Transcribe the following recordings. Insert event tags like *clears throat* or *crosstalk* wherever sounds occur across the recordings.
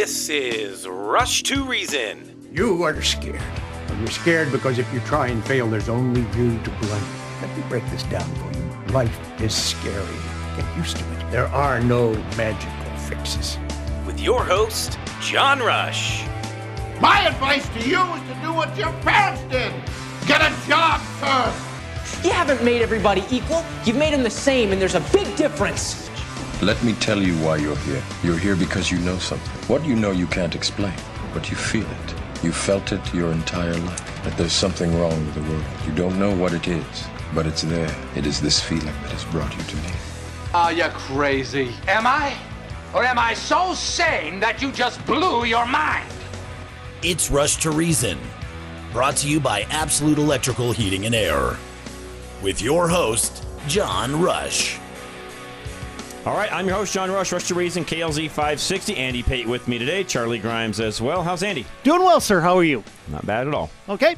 This is Rush to Reason. You are scared. And you're scared because if you try and fail, there's only you to blame. Let me break this down for you. Life is scary. Get used to it. There are no magical fixes. With your host, John Rush. My advice to you is to do what your parents did. Get a job first. You haven't made everybody equal. You've made them the same, and there's a big difference. Let me tell you why you're here. You're here because you know something. What you know you can't explain, but you feel it. You felt it your entire life. That there's something wrong with the world. You don't know what it is, but it's there. It is this feeling that has brought you to me. Are you crazy? Am I? Or am I so sane that you just blew your mind? It's Rush to Reason, brought to you by Absolute Electrical Heating and Air. With your host, John Rush. All right, I'm your host, John Rush, Rush to Reason, KLZ 560. Andy Pate with me today, Charlie Grimes as well. How's Andy? Doing well, sir. How are you? Not bad at all. Okay.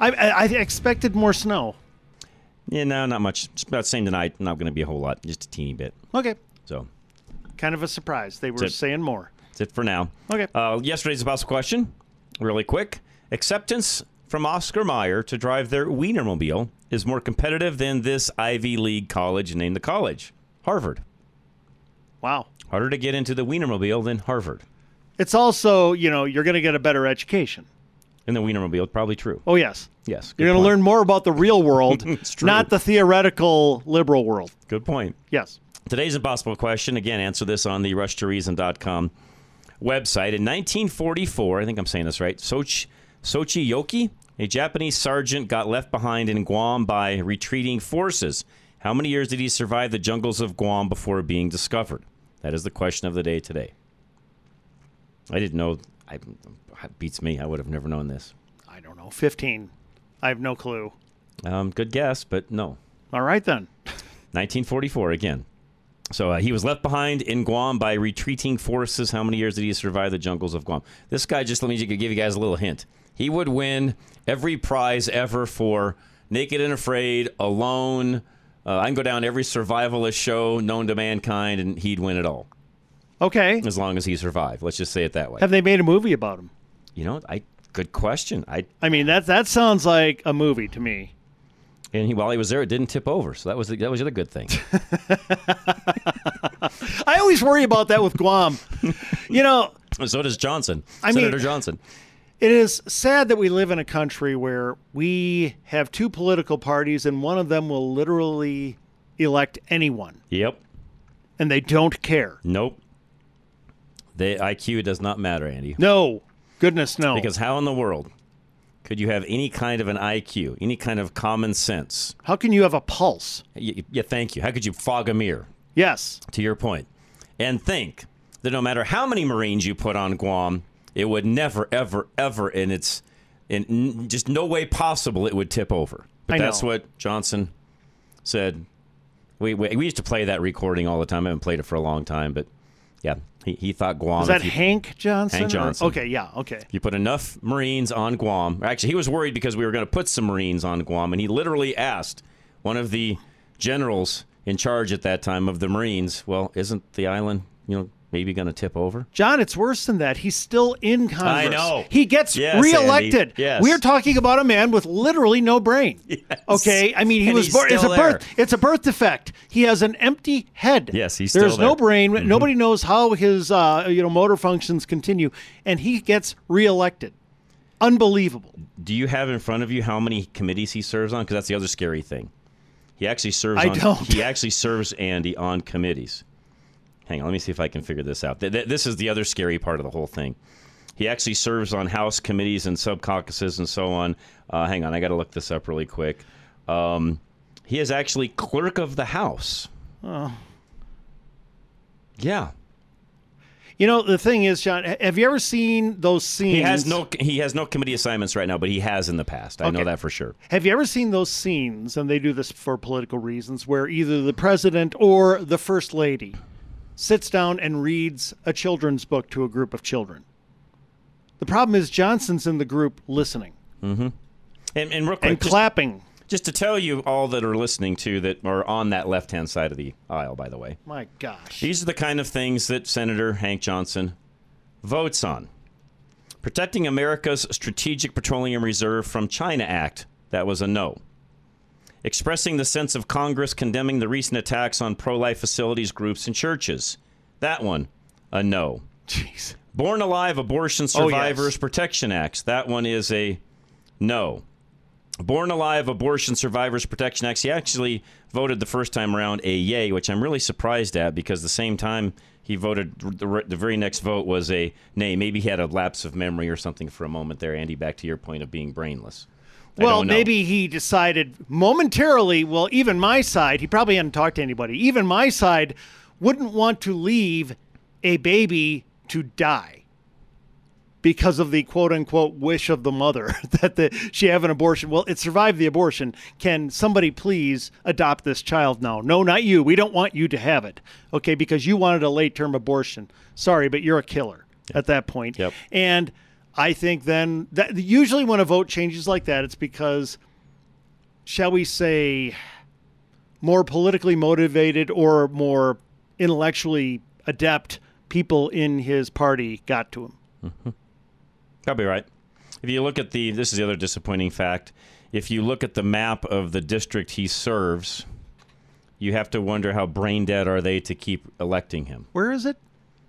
I, I, I expected more snow. Yeah, no, not much. It's about the same tonight. Not going to be a whole lot, just a teeny bit. Okay. So Kind of a surprise. They were it. saying more. that's it for now. Okay. Uh, yesterday's possible question, really quick. Acceptance from Oscar Mayer to drive their Wienermobile is more competitive than this Ivy League college. Name the college. Harvard. Wow. Harder to get into the Wienermobile than Harvard. It's also, you know, you're going to get a better education. In the Wienermobile, probably true. Oh, yes. Yes. You're going to learn more about the real world, *laughs* not the theoretical liberal world. Good point. Yes. Today's impossible question. Again, answer this on the rushtoreason.com website. In 1944, I think I'm saying this right, Sochi, Sochi Yoki, a Japanese sergeant, got left behind in Guam by retreating forces. How many years did he survive the jungles of Guam before being discovered? That is the question of the day today. I didn't know. I, beats me. I would have never known this. I don't know. 15. I have no clue. Um, good guess, but no. All right, then. *laughs* 1944 again. So uh, he was left behind in Guam by retreating forces. How many years did he survive the jungles of Guam? This guy, just let me give you guys a little hint. He would win every prize ever for Naked and Afraid, Alone. Uh, I can go down every survivalist show known to mankind, and he'd win it all Okay. as long as he survived. Let's just say it that way. Have they made a movie about him? You know, I good question. I I mean, that that sounds like a movie to me. and he, while he was there, it didn't tip over. So that was the, that was the other good thing. *laughs* I always worry about that with Guam. you know, *laughs* so does Johnson, I mean- Senator Johnson. It is sad that we live in a country where we have two political parties and one of them will literally elect anyone Yep. and they don't care. Nope. The IQ does not matter, Andy. No. Goodness no. Because how in the world could you have any kind of an IQ, any kind of common sense? how can you have a pulse? Y- Yeah, thank you. How could you fog a mirror? Yes. To your point, and think that no matter how many Marines you put on Guam, it would never, ever, ever, and its, in just no way possible, it would tip over. But I that's know. what Johnson said. We, we we used to play that recording all the time. I haven't played it for a long time, but yeah, he, he thought Guam. Is that you- Hank Johnson? Hank or- Johnson. Okay, yeah, okay. If you put enough Marines on Guam. Actually, he was worried because we were going to put some Marines on Guam, and he literally asked one of the generals in charge at that time of the Marines, "Well, isn't the island, you know, maybe going to tip over?" John, it's worse than that. He's still in Congress. I know. He gets Yes, reelected. Andy. Yes. We're talking about a man with literally no brain. *laughs* Okay? I mean, he And was born it's a birth there. it's a birth defect. He has an empty head. Yes, he's There's still no there. Mm-hmm. brain. Nobody knows how his uh, you know motor functions continue and he gets reelected. Unbelievable. Do you have in front of you how many committees he serves on? Because that's the other scary thing. He actually serves. I on, don't. He actually serves Andy on committees. Hang on, let me see if I can figure this out. Th- th- This is the other scary part of the whole thing. He actually serves on House committees and sub caucuses and so on. Uh, hang on, I got to look this up really quick. Um, he is actually clerk of the House. Oh. Yeah, You know, the thing is, John, have you ever seen those scenes? he has no he has no committee assignments right now, but he has in the past. I know that for sure. Have you ever seen those scenes, and they do this for political reasons, where either the president or the first lady sits down and reads a children's book to a group of children? The problem is Johnson's in the group listening mm-hmm. And, and real quick, and just- clapping. Just to tell you all that are listening to that are on that left hand side of the aisle, by the way. My gosh. These are the kind of things that Senator Hank Johnson votes on. Protecting America's Strategic Petroleum Reserve from China Act. That was a no. Expressing the sense of Congress condemning the recent attacks on pro life facilities, groups, and churches. That one, a no. Jeez. Born Alive Abortion Oh, yes. Survivors Protection Acts. That one is a no. Born Alive Abortion Survivors Protection Acts. He actually voted the first time around a yay, which I'm really surprised at because the same time he voted, the, the very next vote was a nay. Maybe he had a lapse of memory or something for a moment there, Andy. Back to your point of being brainless. Well, maybe he decided momentarily. Well, even my side, he probably hadn't talked to anybody. Even my side wouldn't want to leave a baby to die because of the quote unquote wish of the mother *laughs* that the, she have an abortion. Well, it survived the abortion. Can somebody please adopt this child now? No, not you. We don't want you to have it. Okay, because you wanted a late term abortion. Sorry, but you're a killer at that point. Yep. And I think then that usually when a vote changes like that, it's because, shall we say, more politically motivated or more intellectually adept people in his party got to him. Mm-hmm. Probably right. If you look at the, this is the other disappointing fact. If you look at the map of the district he serves, you have to wonder how brain dead are they to keep electing him. Where is it?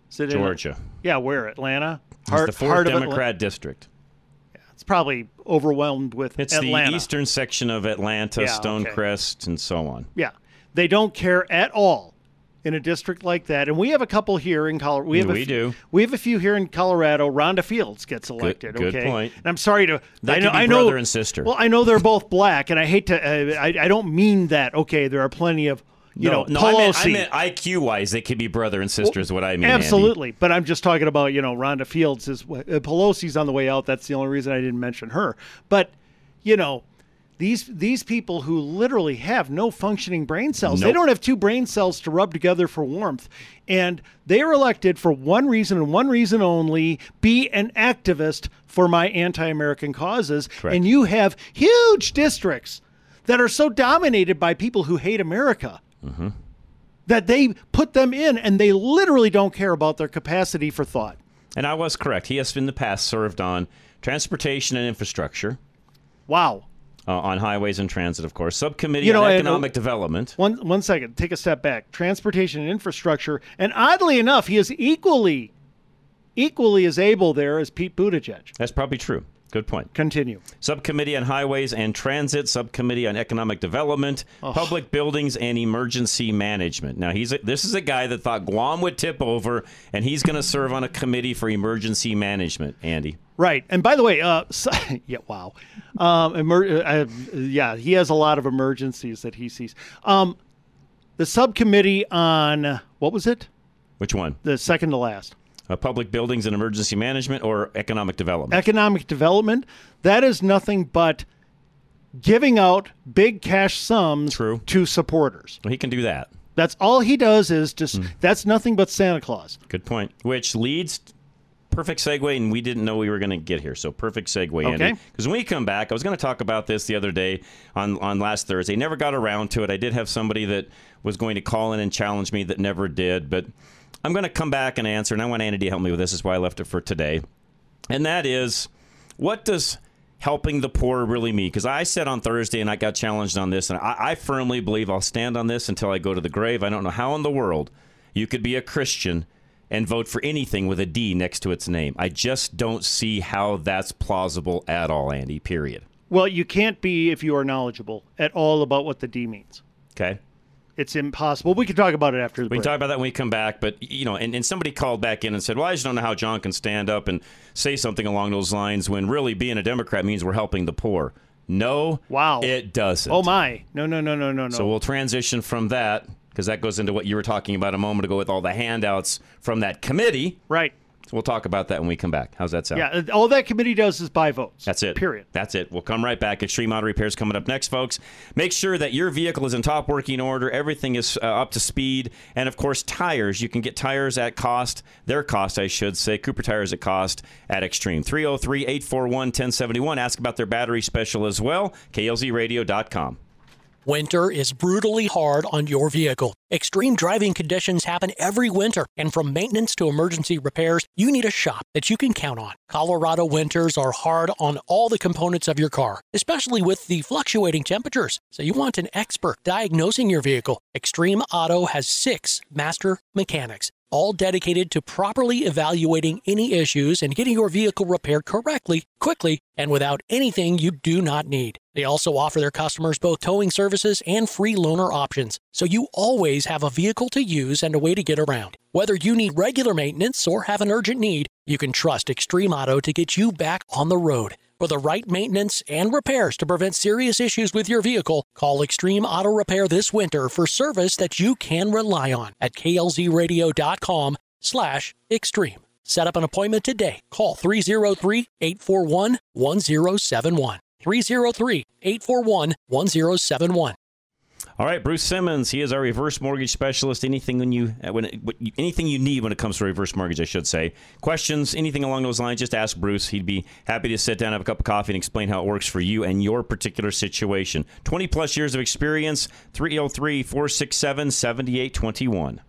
Is it in- Georgia. yeah, where? Atlanta? It's the fourth heart Democrat district. Yeah, it's probably overwhelmed with It's Atlanta. the eastern section of Atlanta, Yeah, okay. Stonecrest, and so on. Yeah, they don't care at all in a district like that. And we have a couple here in Colorado. We have a We f- do. We have a few here in Colorado. Rhonda Fields gets elected. good okay, point. And I'm sorry to. They I could know. be I know. brother and sister. Well, I know they're both black, and I hate to. Uh, I I don't mean that. Okay, there are plenty of you no, know no, I meant, I meant IQ wise, they could be brother and sister, is what I mean. Andy. Absolutely, but I'm just talking about you know Rhonda Fields is uh, Pelosi's on the way out. That's the only reason I didn't mention her. But you know these these people who literally have no functioning brain cells. They don't have two brain cells to rub together for warmth, and they are elected for one reason and one reason only: be an activist for my anti-American causes. Correct. And you have huge districts that are so dominated by people who hate America that they put them in and they literally don't care about their capacity for thought. And I was correct. He has in the past served on transportation and infrastructure, Wow. uh, on highways and transit, of course, subcommittee You know, on and- economic development. One one second, take a step back. Transportation and infrastructure, and oddly enough, he is equally equally as able there as Pete Buttigieg. That's probably true. Good point. Continue. Subcommittee on Highways and Transit, Subcommittee on Economic Development, Public Buildings and Emergency Management. Now, he's a, this is a guy that thought Guam would tip over, and he's going to serve on a committee for emergency management. Andy, Right. And by the way, uh, so, *laughs* yeah, wow. Um, emer- uh, yeah, he has a lot of emergencies that he sees. Um, the subcommittee on what was it? which one? The second to last. Uh, public Buildings and Emergency Management or Economic Development? economic development, that is nothing but giving out big cash sums True. to supporters. Well, he can do that. That's all he does is just Hmm. that's nothing but Santa Claus. Good point. Which leads perfect segue, and we didn't know we were going to get here. So perfect segue, Andy. Okay. Because when we come back, I was going to talk about this the other day on on last Thursday. Never got around to it. I did have somebody that was going to call in and challenge me that never did, but I'm going to come back and answer. And I want Andy to help me with this. Is why I left it for today. And that is, what does helping the poor really mean? Because I said on Thursday, and I got challenged on this, and I, I firmly believe I'll stand on this until I go to the grave. I don't know how in the world you could be a Christian and vote for anything with a D next to its name. I just don't see how that's plausible at all, Andy, period. Well, you can't be if you are knowledgeable at all about what the D means. Okay? It's impossible. We can talk about it after the We break. can talk about that when we come back, but you know, and, and somebody called back in and said, "Well, I just don't know how John can stand up and say something along those lines when really being a Democrat means we're helping the poor." No, Wow. it doesn't. oh my! No, no, no, no, no, no. So we'll transition from that because that goes into what you were talking about a moment ago with all the handouts from that committee. right. We'll talk about that when we come back. How's that sound? Yeah. All that committee does is buy votes. That's it. Period. That's it. We'll come right back. Extreme Auto Repairs coming up next, folks. Make sure that your vehicle is in top working order. Everything is uh, up to speed. And of course, tires. You can get tires at cost, their cost, I should say. Cooper Tires at cost at Extreme. 303 841 1071. Ask about their battery special as well. KLZradio.com. Winter is brutally hard on your vehicle. Extreme driving conditions happen every winter, and from maintenance to emergency repairs, you need a shop that you can count on. Colorado winters are hard on all the components of your car, especially with the fluctuating temperatures. So you want an expert diagnosing your vehicle. Extreme Auto has six master mechanics all dedicated to properly evaluating any issues and getting your vehicle repaired correctly, quickly, and without anything you do not need. They also offer their customers both towing services and free loaner options, so you always have a vehicle to use and a way to get around. Whether you need regular maintenance or have an urgent need, you can trust Extreme Auto to get you back on the road. For the right maintenance and repairs to prevent serious issues with your vehicle, call Extreme Auto Repair this winter for service that you can rely on at klzradio.com slash extreme. Set up an appointment today. Call 303-841-1071. 303-841-1071. All right, Bruce Simmons. He is our reverse mortgage specialist. Anything when you uh, when anything you need when it comes to reverse mortgage, I should say. Questions, anything along those lines, just ask Bruce. He'd be happy to sit down, have a cup of coffee, and explain how it works for you and your particular situation. Twenty plus years of experience. 303-467-7821.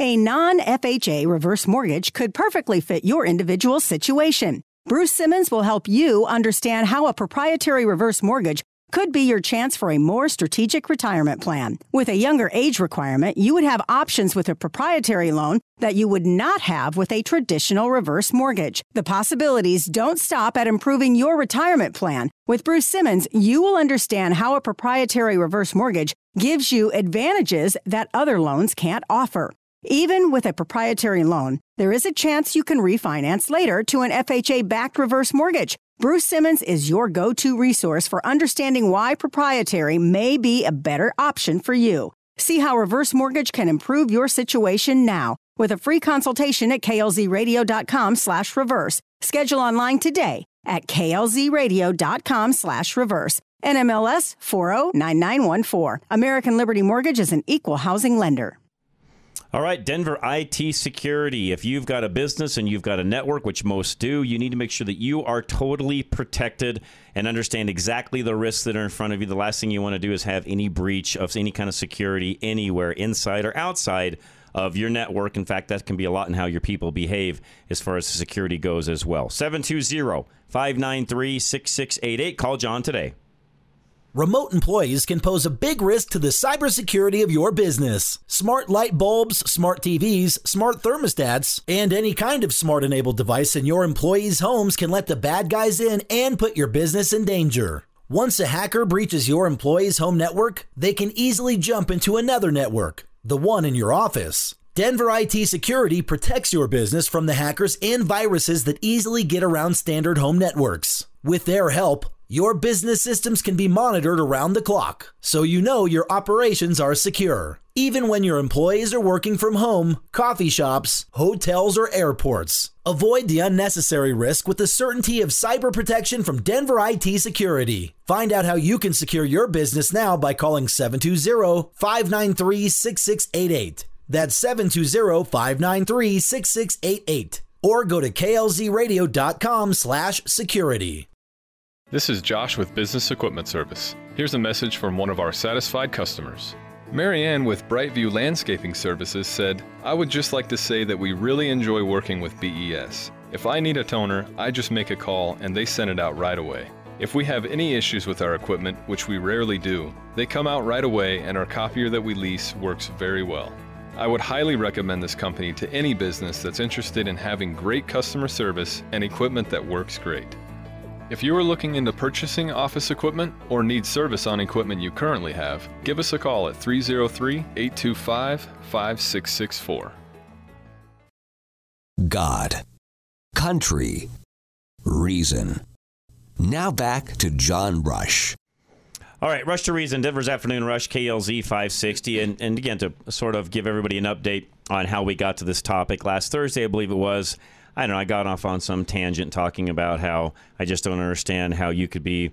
A non FHA reverse mortgage could perfectly fit your individual situation. Bruce Simmons will help you understand how a proprietary reverse mortgage could be your chance for a more strategic retirement plan. With a younger age requirement, you would have options with a proprietary loan that you would not have with a traditional reverse mortgage. The possibilities don't stop at improving your retirement plan. With Bruce Simmons, you will understand how a proprietary reverse mortgage gives you advantages that other loans can't offer. Even with a proprietary loan, there is a chance you can refinance later to an FHA backed reverse mortgage. Bruce Simmons is your go to resource for understanding why proprietary may be a better option for you. See how reverse mortgage can improve your situation now with a free consultation at klzradio.com slash reverse. Schedule online today at klzradio.com slash reverse. NMLS 409914. American Liberty Mortgage is an equal housing lender. All right, Denver IT security. If you've got a business and you've got a network, which most do, you need to make sure that you are totally protected and understand exactly the risks that are in front of you. The last thing you want to do is have any breach of any kind of security anywhere, inside or outside of your network. In fact, that can be a lot in how your people behave as far as security goes as well. 720 593 6688. Call John today. Remote employees can pose a big risk to the cybersecurity of your business. Smart light bulbs, smart TVs, smart thermostats, and any kind of smart enabled device in your employees' homes can let the bad guys in and put your business in danger. Once a hacker breaches your employees' home network, they can easily jump into another network, the one in your office. Denver IT Security protects your business from the hackers and viruses that easily get around standard home networks. With their help, your business systems can be monitored around the clock, so you know your operations are secure. Even when your employees are working from home, coffee shops, hotels, or airports. Avoid the unnecessary risk with the certainty of cyber protection from Denver IT Security. Find out how you can secure your business now by calling 720 593 6688. That's 720 593 6688. Or go to klzradio.com slash security. This is Josh with Business Equipment Service. Here's a message from one of our satisfied customers. Marianne with Brightview Landscaping Services said, I would just like to say that we really enjoy working with BES. If I need a toner, I just make a call and they send it out right away. If we have any issues with our equipment, which we rarely do, they come out right away and our copier that we lease works very well. I would highly recommend this company to any business that's interested in having great customer service and equipment that works great. If you are looking into purchasing office equipment or need service on equipment you currently have, give us a call at 303 825 5664. God, country, reason. Now back to John Rush. All right, Rush to Reason, Denver's Afternoon Rush, KLZ 560. And, and again, to sort of give everybody an update on how we got to this topic. Last Thursday, I believe it was, I don't know, I got off on some tangent talking about how I just don't understand how you could be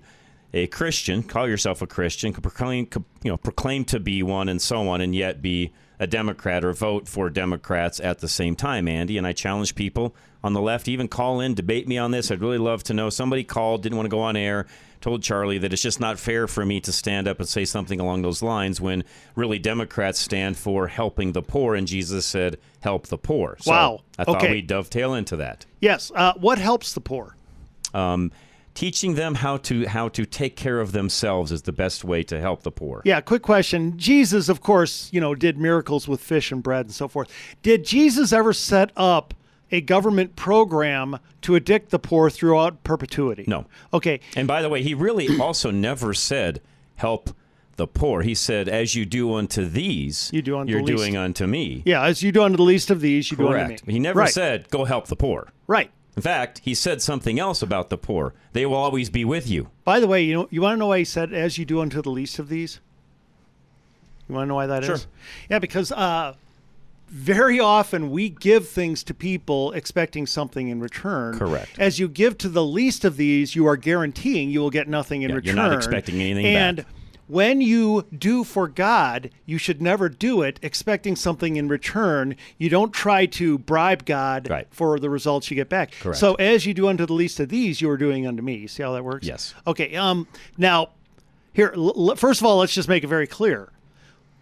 a Christian, call yourself a Christian, proclaim, you know, proclaim to be one and so on, and yet be a Democrat or vote for Democrats at the same time, Andy. And I challenge people on the left, even call in, debate me on this. I'd really love to know. Somebody called, didn't want to go on air, told Charlie that it's just not fair for me to stand up and say something along those lines when really Democrats stand for helping the poor, and Jesus said, "Help the poor." So Wow. I thought Okay. we'd dovetail into that. Yes. Uh, what helps the poor? Um, teaching them how to how to take care of themselves is the best way to help the poor. Yeah, quick question. Jesus, of course, you know, did miracles with fish and bread and so forth. Did Jesus ever set up a government program to addict the poor throughout perpetuity? No. Okay. And by the way, he really *clears throat* also never said help the poor. He said, "As you do unto these, You do unto you're the least." doing unto me." Yeah, as you do unto the least of these, you do unto Correct. me. He never Right. said, "Go help the poor." Right. In fact, he said something else about the poor. They will always be with you. By the way, you know, you want to know why he said, "As you do unto the least of these"? You want to know why that is? Sure. Yeah, because uh, very often we give things to people expecting something in return. Correct. As you give to the least of these, you are guaranteeing you will get nothing in Yeah, return. you're not expecting anything and back. when you do for God, you should never do it expecting something in return. You don't try to bribe God for the results you get back. Correct. So as you do unto the least of these, you are doing unto me. You see how that works? Yes. Okay. Um. Now, here, l- l- first of all, let's just make it very clear.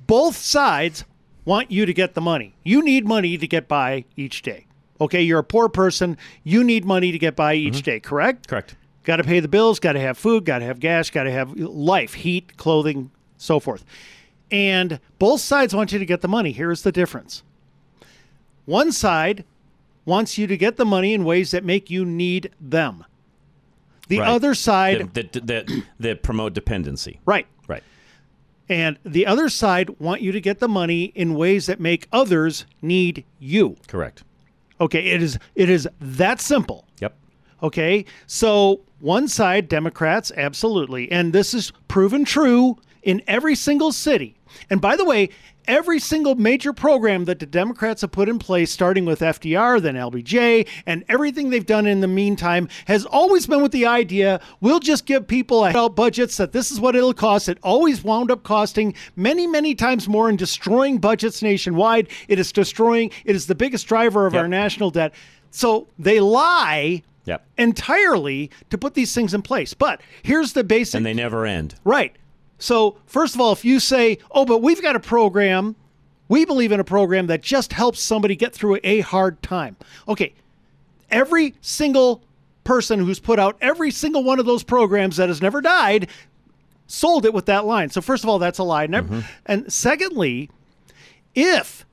Both sides want you to get the money. You need money to get by each day. Okay, you're a poor person. You need money to get by each mm-hmm. day. Correct. Correct. Got to pay the bills. Got to have food. Got to have gas. Got to have life, heat, clothing, so forth. And both sides want you to get the money. Here's the difference. One side wants you to get the money in ways that make you need them. The Right. other side, that, that, that, that promote dependency. right. And the other side want you to get the money in ways that make others need you. Correct. Okay, it is it is that simple. Yep. Okay? So one side Democrats absolutely and this is proven true in every single city. And by the way, every single major program that the Democrats have put in place starting with FDR then LBJ and everything they've done in the meantime has always been with the idea we'll just give people out budgets that this is what it'll cost. It always wound up costing many many times more and destroying budgets nationwide. It is destroying it is the biggest driver of our national debt. So they lie Yep. entirely to put these things in place. But here's the basic And they never end. Right. So, first of all, if you say, oh, but we've got a program, we believe in a program that just helps somebody get through a hard time. Okay. Every single person who's put out every single one of those programs that has never died sold it with that line. So, first of all, that's a lie. Never, mm-hmm. And secondly, if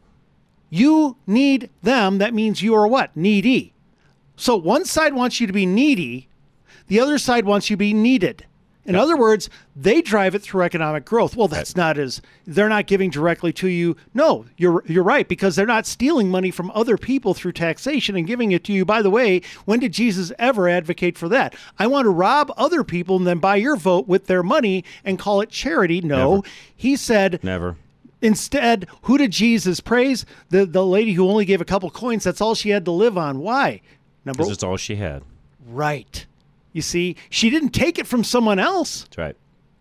you need them, that means you are what? Needy. So one side wants you to be needy, the other side wants you to be needed. In other words, they drive it through economic growth. Well, that's not as they're not giving directly to you. No, you're you're right because they're not stealing money from other people through taxation and giving it to you. By the way, when did Jesus ever advocate for that? I want to rob other people and then buy your vote with their money and call it charity. No. He said Never. Instead, who did Jesus praise? The the lady who only gave a couple coins. That's all she had to live on. Why? Number Because it's all she had. right. You see, she didn't take it from someone else That's right.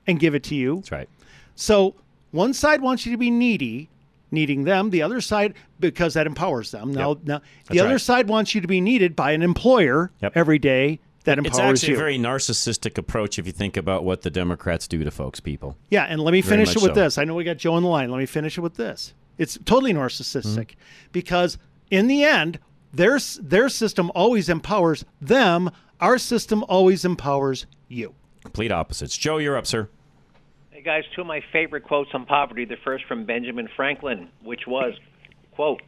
and give it to you. That's right. So one side wants you to be needy, needing them. The other side, because that empowers them. Now, Yep. now the That's other right. side wants you to be needed by an employer every day that empowers It's actually you. a very narcissistic approach if you think about what the Democrats do to folks, people. Yeah, and let me Very finish it with so. this. I know we got Joe on the line. Let me finish it with this. It's totally narcissistic Mm-hmm. because in the end, their their system always empowers them. Our system always empowers you. Complete opposites. Joe, you're up, sir. Hey guys, two of my favorite quotes on poverty. The first from Benjamin Franklin, which was, "quote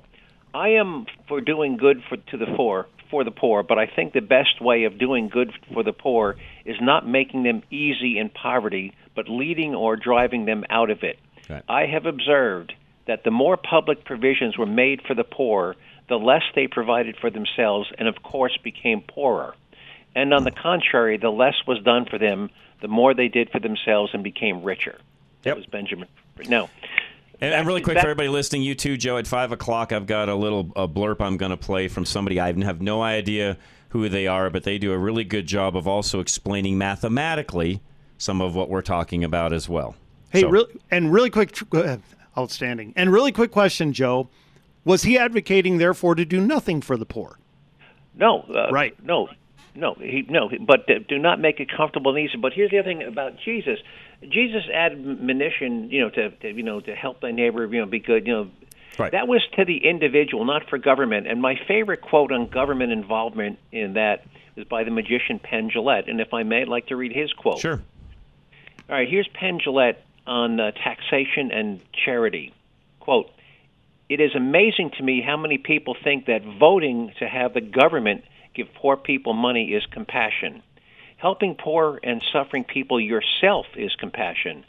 I am for doing good for to the poor, for the poor, but I think the best way of doing good for the poor is not making them easy in poverty, but leading or driving them out of it. I have observed that the more public provisions were made for the poor, the less they provided for themselves, and of course became poorer." And on the contrary, the less was done for them, the more they did for themselves and became richer. That was Benjamin. No. And, and really quick back- for everybody listening, you too, Joe. At five o'clock, I've got a little a blurb I'm going to play from somebody I have no idea who they are, but they do a really good job of also explaining mathematically some of what we're talking about as well. Hey, So- real, and really quick, uh, outstanding, and really quick question, Joe. Was he advocating, therefore, to do nothing for the poor? No. Uh, Right. No. No, he, no, but do not make it comfortable and easy. But here's the other thing about Jesus: Jesus admonition, you know, to, to you know to help thy neighbor, you know, be good, you know. Right. That was to the individual, not for government. And my favorite quote on government involvement in that is by the magician Penn Jillette. And if I may, I'd like to read his quote. Sure. All right, here's Penn Jillette on uh, taxation and charity. Quote, It is amazing to me how many people think that voting to have the government give poor people money is compassion. Helping poor and suffering people yourself is compassion.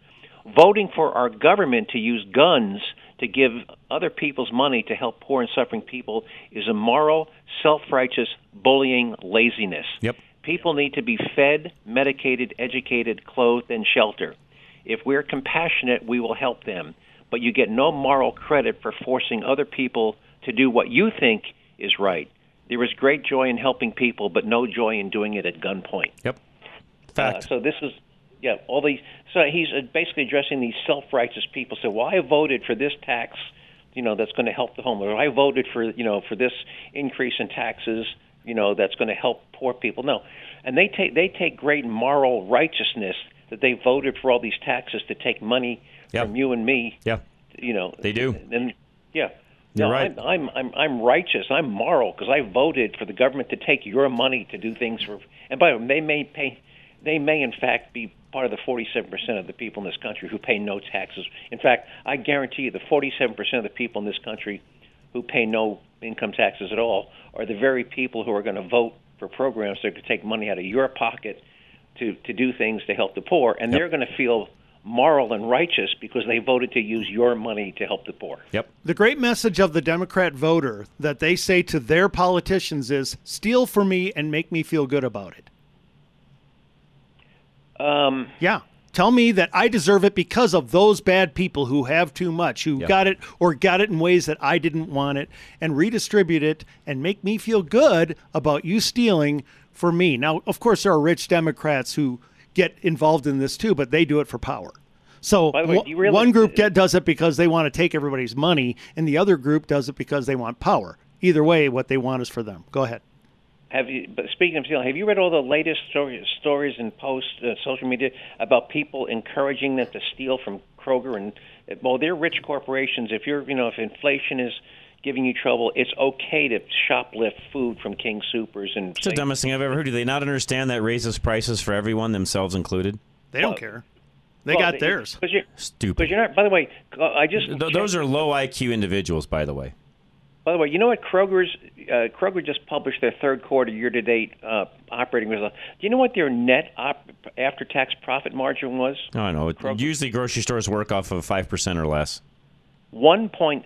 Voting for our government to use guns to give other people's money to help poor and suffering people is immoral, self righteous, bullying laziness. Yep. People need to be fed, medicated, educated, clothed, and sheltered. If we're compassionate, we will help them. But you get no moral credit for forcing other people to do what you think is right. There is great joy in helping people, but no joy in doing it at gunpoint. Yep. Uh, so this is, yeah, all these. So he's uh, basically addressing these self-righteous people. So, well, I voted for this tax, you know, that's going to help the homeless. I voted for, you know, for this increase in taxes, you know, that's going to help poor people. No, and they take they take great moral righteousness that they voted for all these taxes to take money Yep. from you and me. Yeah. You know, They do. And yeah. You're no, right. I'm, I'm I'm I'm righteous. I'm moral because I voted for the government to take your money to do things for. And by the way, they may pay. They may in fact be part of the 47 percent of the people in this country who pay no taxes. In fact, I guarantee you, the 47 percent of the people in this country who pay no income taxes at all are the very people who are going to vote for programs that could take money out of your pocket to to do things to help the poor, and they're going to feel moral and righteous because they voted to use your money to help the poor. Yep. The great message of the Democrat voter that they say to their politicians is steal for me and make me feel good about it. Um, Yeah. Tell me that I deserve it because of those bad people who have too much, who got it or got it in ways that I didn't want it, and redistribute it and make me feel good about you stealing for me. Now, of course, there are rich Democrats who get involved in this too, but they do it for power. So way, one- do you realize- one group get, does it because they want to take everybody's money, and the other group does it because they want power. Either way, what they want is for them. Go ahead. Have you? But speaking of stealing, have you read all the latest story, stories and posts, uh, social media about people encouraging them to steal from Kroger and well, they're rich corporations. If you're, you know, if inflation is giving you trouble, it's okay to shoplift food from King Supers and It's the dumbest thing I've ever heard. Do they not understand that raises prices for everyone, themselves included? They don't Well- care. They Well, got it- theirs. Because you're, Stupid. because you're not. By the way, I just Th- those are low IQ individuals, by the way. By the way, you know what Kroger's uh, Kroger just published their third quarter year-to-date uh, operating results. Do you know what their net op- after-tax profit margin was? I know. It- Usually, grocery stores work off of five percent or less. 1.6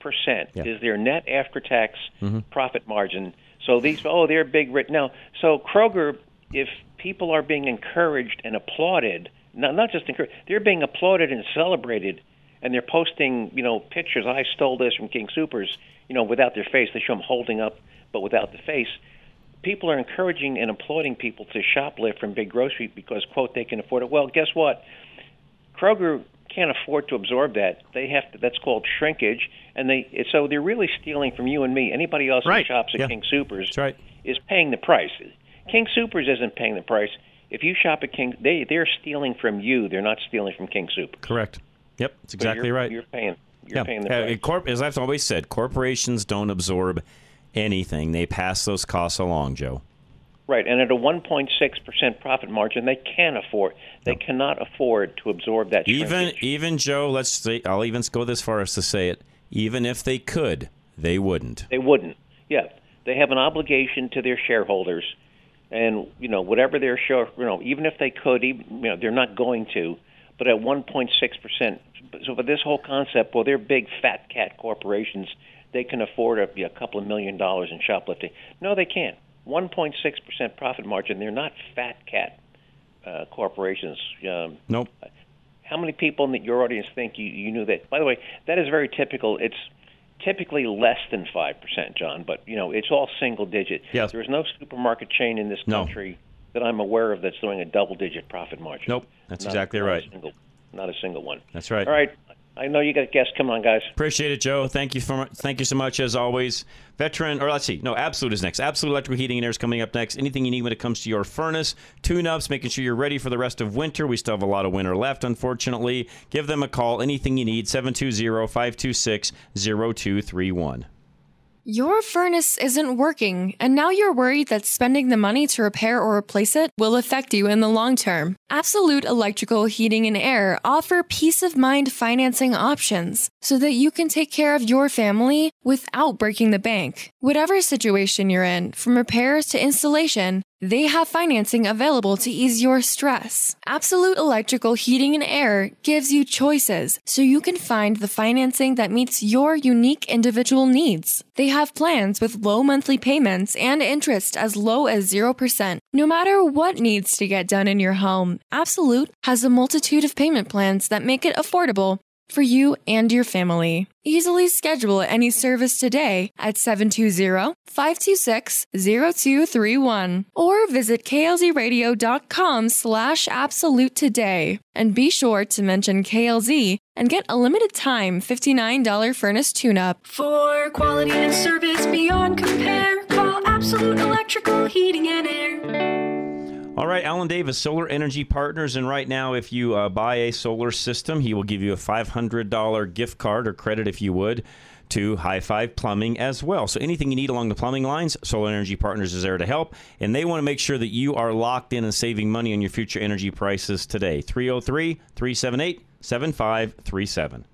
percent Yeah. is their net after-tax Mhm. profit margin. So these, oh, they're big. Rich. Now, so Kroger, if people are being encouraged and applauded, not not just encouraged, they're being applauded and celebrated, and they're posting, you know, pictures. I stole this from King Supers, you know, without their face. They show them holding up, but without the face. People are encouraging and applauding people to shoplift from big grocery because, quote, they can afford it. Well, guess what? Kroger can't afford to absorb that. They have to. That's called shrinkage, and they. So they're really stealing from you and me. Anybody else Right. who shops at Yeah. King Supers right. is paying the price. King Supers isn't paying the price. If you shop at King, they they're stealing from you. They're not stealing from King Supers. Correct. Yep, that's exactly you're, right. You're paying. You're yeah. paying the Uh, price. corp- as I've always said, corporations don't absorb anything; they pass those costs along, Joe. Right, and at a 1.6 percent profit margin, they can't afford. They cannot afford to absorb that. Even shrinkage. even Joe, let's say I'll even go this far as to say it. Even if they could, they wouldn't. They wouldn't. Yeah, they have an obligation to their shareholders, and you know whatever their share, you know, even if they could, even you know, they're not going to. But at 1.6 percent, so for this whole concept, well, they're big fat cat corporations. They can afford a, a couple of million dollars in shoplifting. No, they can't. 1.6 percent profit margin. They're not fat cat uh, corporations. Um, Nope. how many people in your audience think you, you knew that? By the way, that is very typical. It's typically less than five percent, John, but you know it's all single digit. Yes. There is no supermarket chain in this No. country that I'm aware of that's doing a double digit profit margin. Nope. That's Not- exactly not right. single- not a single one. That's right. All right. I know you got guests. Come on, guys. Appreciate it, Joe. Thank you for thank you so much as always. Veteran, or let's see, no, Absolute is next. Absolute Electrical Heating and Air is coming up next. Anything you need when it comes to your furnace, tune-ups, making sure you're ready for the rest of winter. We still have a lot of winter left, unfortunately. Give them a call. Anything you need, 720-526-0231. Your furnace isn't working, and now you're worried that spending the money to repair or replace it will affect you in the long term. Absolute Electrical Heating and Air offer peace of mind financing options so that you can take care of your family without breaking the bank. Whatever situation you're in, from repairs to installation, they have financing available to ease your stress. Absolute Electrical Heating and Air gives you choices so you can find the financing that meets your unique individual needs. They have plans with low monthly payments and interest as low as 0%. No matter what needs to get done in your home, Absolute has a multitude of payment plans that make it affordable for you and your family. Easily schedule any service today at 720-526-0231 or visit klzradio.com slash absolute today. And be sure to mention KLZ and get a limited time $59 furnace tune-up. For quality and service beyond compare, call Absolute Electrical Heating and Air. All right, Alan Davis, Solar Energy Partners, and right now, if you uh, buy a solar system, he will give you a $500 gift card or credit, if you would, to High Five Plumbing as well. So anything you need along the plumbing lines, Solar Energy Partners is there to help, and they want to make sure that you are locked in and saving money on your future energy prices today. 303 378 7537.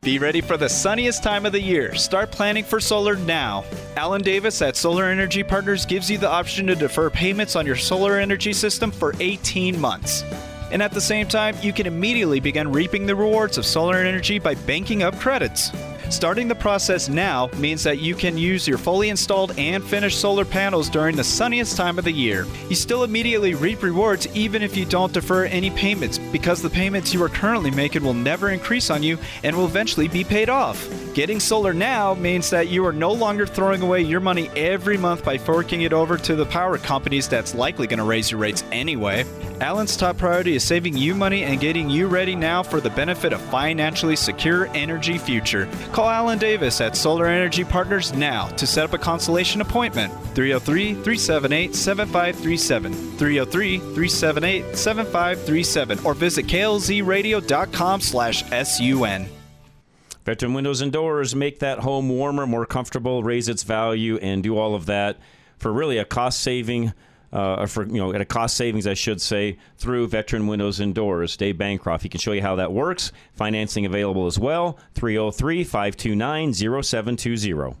Be ready for the sunniest time of the year. Start planning for solar now. Alan Davis at Solar Energy Partners gives you the option to defer payments on your solar energy system for 18 months. And at the same time, you can immediately begin reaping the rewards of solar energy by banking up credits. Starting the process now means that you can use your fully installed and finished solar panels during the sunniest time of the year. You still immediately reap rewards even if you don't defer any payments because the payments you are currently making will never increase on you and will eventually be paid off. Getting solar now means that you are no longer throwing away your money every month by forking it over to the power companies that's likely going to raise your rates anyway. Alan's top priority is saving you money and getting you ready now for the benefit of financially secure energy future. Call Alan Davis at Solar Energy Partners now to set up a consultation appointment. 303 378 7537. 303 378 7537 or visit klzradio.com slash sun. Veteran Windows and Doors make that home warmer, more comfortable, raise its value, and do all of that for really a cost saving. Uh, for you know, at a cost savings, I should say, through Veteran Windows and Doors. Dave Bancroft, he can show you how that works. Financing available as well. 303 529 0720.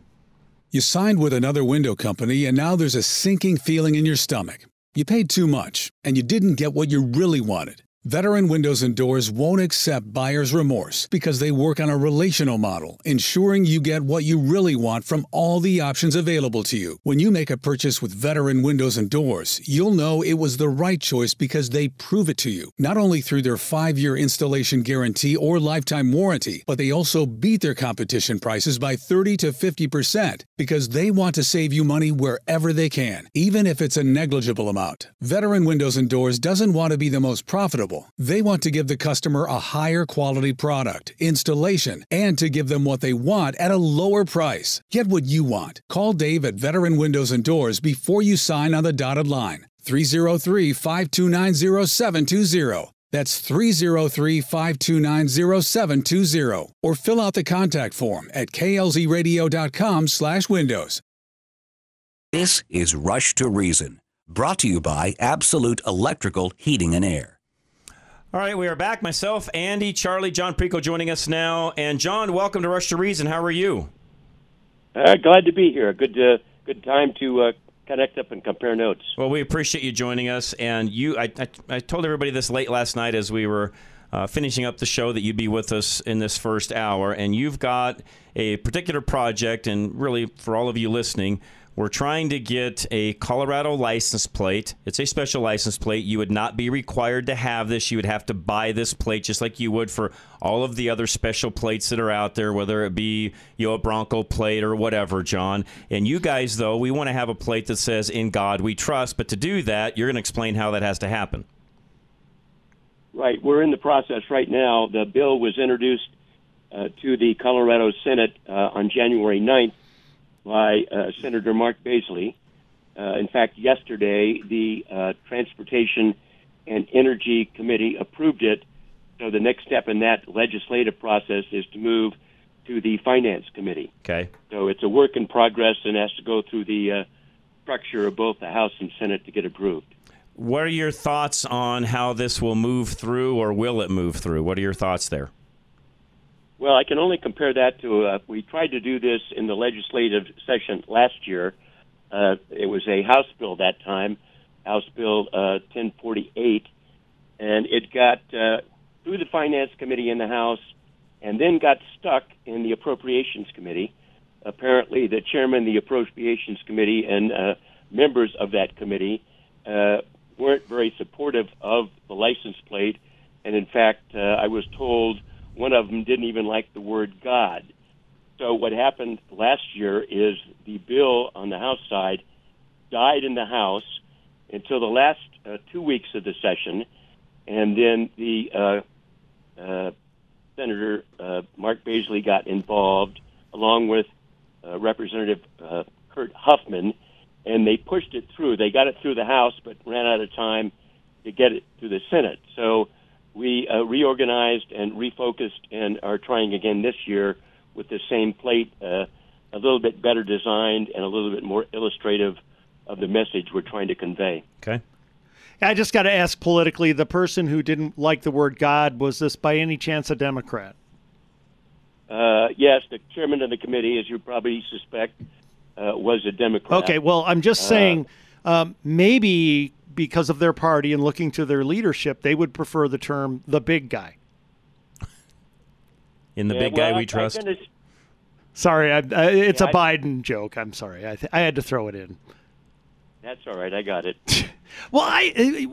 You signed with another window company, and now there's a sinking feeling in your stomach. You paid too much, and you didn't get what you really wanted. Veteran Windows and Doors won't accept buyer's remorse because they work on a relational model, ensuring you get what you really want from all the options available to you. When you make a purchase with Veteran Windows and Doors, you'll know it was the right choice because they prove it to you, not only through their five year installation guarantee or lifetime warranty, but they also beat their competition prices by 30 to 50% because they want to save you money wherever they can, even if it's a negligible amount. Veteran Windows and Doors doesn't want to be the most profitable. They want to give the customer a higher quality product, installation, and to give them what they want at a lower price. Get what you want. Call Dave at Veteran Windows and Doors before you sign on the dotted line. 303 529 0720. That's 303 529 0720. Or fill out the contact form at klzradio.com slash windows. This is Rush to Reason, brought to you by Absolute Electrical Heating and Air. All right, we are back. Myself, Andy, Charlie, John Preco joining us now. And John, welcome to Rush to Reason. How are you? Uh, glad to be here. Good, uh, good time to uh, connect up and compare notes. Well, we appreciate you joining us. And you, I, I, I told everybody this late last night as we were uh, finishing up the show that you'd be with us in this first hour. And you've got a particular project, and really for all of you listening, we're trying to get a Colorado license plate. It's a special license plate. You would not be required to have this. You would have to buy this plate just like you would for all of the other special plates that are out there, whether it be you know a Bronco plate or whatever, John. And you guys, though, we want to have a plate that says "In God We Trust." But to do that, you're going to explain how that has to happen. Right. We're in the process right now. The bill was introduced uh, to the Colorado Senate uh, on January 9th by uh, Senator Mark Baisley. Uh, in fact, yesterday the uh, Transportation and Energy Committee approved it. So the next step in that legislative process is to move to the Finance Committee. Okay. So it's a work in progress and has to go through the uh, structure of both the House and Senate to get approved. What are your thoughts on how this will move through, or will it move through? What are your thoughts there? Well, I can only compare that to uh, we tried to do this in the legislative session last year. Uh, it was a House bill that time, House Bill uh, 1048, and it got uh, through the Finance Committee in the House and then got stuck in the Appropriations Committee. Apparently, the chairman of the Appropriations Committee and uh, members of that committee uh, weren't very supportive of the license plate, and in fact, uh, I was told one of them didn't even like the word God. So what happened last year is the bill on the House side died in the House until the last uh, two weeks of the session, and then the uh, uh, Senator uh, Mark Baisley got involved, along with uh, Representative uh, Kurt Huffman, and they pushed it through. They got it through the House, but ran out of time to get it to the Senate. So we uh, reorganized and refocused and are trying again this year with the same plate, uh, a little bit better designed and a little bit more illustrative of the message we're trying to convey. Okay. I just got to ask politically the person who didn't like the word God, was this by any chance a Democrat? Uh, yes, the chairman of the committee, as you probably suspect, uh, was a Democrat. Okay, well, I'm just Uh, saying um, maybe because of their party and looking to their leadership, they would prefer the term the big guy. In the Yeah, big well, guy we I trust. kinda- Sorry, I, I, it's Yeah, a I- Biden joke. I'm sorry. I, th- I had to throw it in. That's all right. I got it. *laughs* Well, I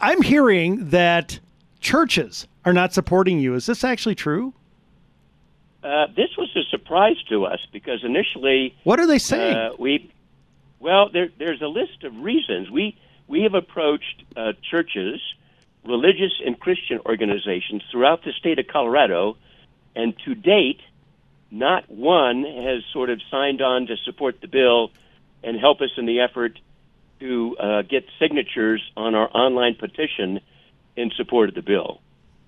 I'm hearing that churches are not supporting you. Is this actually true? Uh, this was a surprise to us because initially, What are they saying? Uh, we, well, there, there's a list of reasons. We we have approached uh, churches, religious and Christian organizations throughout the state of Colorado, and to date, not one has sort of signed on to support the bill and help us in the effort to uh, get signatures on our online petition in support of the bill.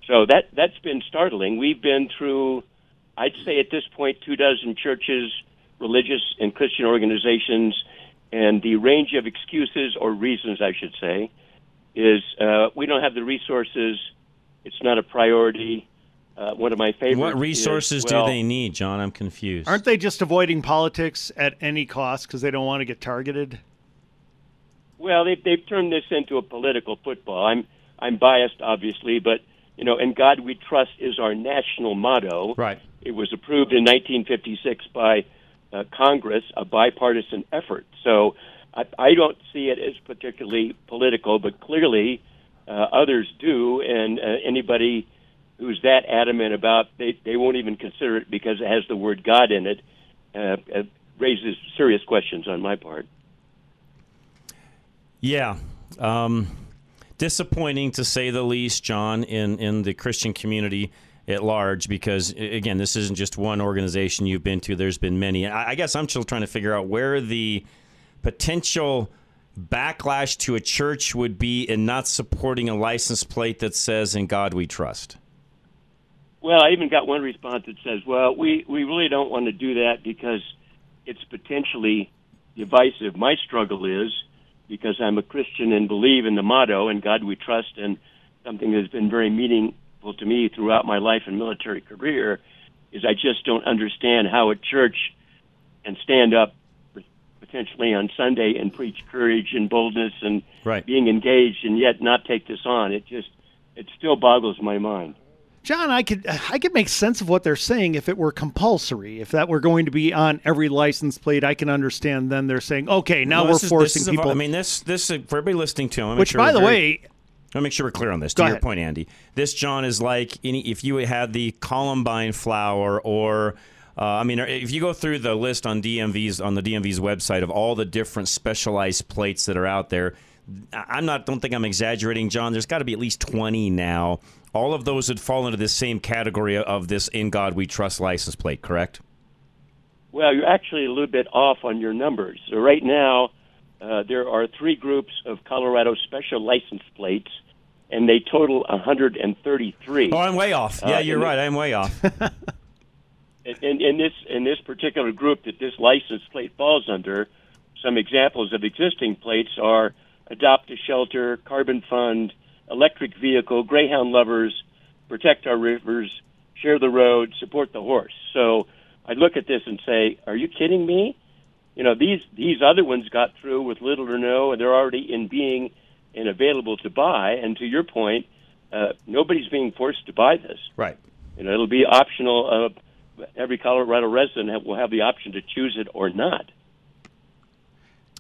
So that that's been startling. We've been through, I'd say at this point, two dozen churches, religious and Christian organizations, and the range of excuses or reasons, I should say, is uh, we don't have the resources. It's not a priority. Uh, one of my favorites. What resources is, do they need, John? I'm confused. Aren't they just avoiding politics at any cost because they don't want to get targeted? Well, they've they've turned this into a political football. I'm I'm biased, obviously, but you know, "In God We Trust" is our national motto. Right. It was approved in 1956 by uh, Congress, a bipartisan effort. So I, I don't see it as particularly political, but clearly uh, others do, and uh, anybody who's that adamant about they they won't even consider it because it has the word God in it. Uh, uh, raises serious questions on my part. Yeah. Um, disappointing to say the least, John, in, in the Christian community at large, because, again, this isn't just one organization you've been to, there's been many. I, guess I'm still trying to figure out where the potential backlash to a church would be in not supporting a license plate that says, In God we trust. Well, I even got one response that says, "Well, we we really don't want to do that because it's potentially divisive." My struggle is because I'm a Christian and believe in the motto "In God We Trust," and something that's been very meaningful to me throughout my life and military career is I just don't understand how a church can stand up potentially on Sunday and preach courage and boldness and right. being engaged and yet not take this on. It just it still boggles my mind. John, I could I could make sense of what they're saying if it were compulsory. If that were going to be on every license plate, I can understand. Then they're saying, okay, now Well, we're is- forcing people. I mean, this this for everybody listening to him. Which, by the way, let me make sure we're clear on this. Go To your point, Andy, this John is like any if you had the Columbine flower or. Uh, I mean, if you go through the list on DMV's on the DMV's website of all the different specialized plates that are out there, I- I'm not. Don't think I'm exaggerating, John. There's got to be at least 20 now all of those would fall into the same category of this "In God We Trust" license plate, correct? Well, you're actually a little bit off on your numbers. So right now, uh, there are three groups of Colorado special license plates, and they total 133. Oh, I'm way off. Yeah, Uh, you're and right. I'm way off. *laughs* in, in this in this particular group that this license plate falls under, some examples of existing plates are Adopt a Shelter, Carbon Fund, Electric Vehicle, Greyhound Lovers, Protect Our Rivers, Share the Road, Support the Horse. So I look at this and say, are you kidding me? You know, these these other ones got through with little or no, and they're already in being and available to buy. And to your point, uh, nobody's being forced to buy this. Right. You know, it'll be optional. Uh, every Colorado resident have, will have the option to choose it or not.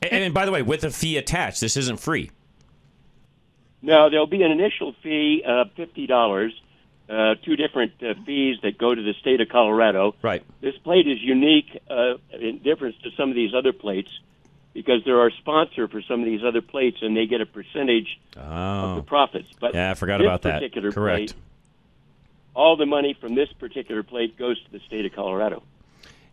And, and by the way, with a fee attached, this isn't free. No, there'll be an initial fee of fifty dollars. Uh, two different uh, fees that go to the state of Colorado. Right. This plate is unique uh, in difference to some of these other plates because they're our sponsor for some of these other plates, and they get a percentage of the Oh. profits. But Yeah, I forgot this about that. particular Correct. Plate, all the money from this particular plate goes to the state of Colorado.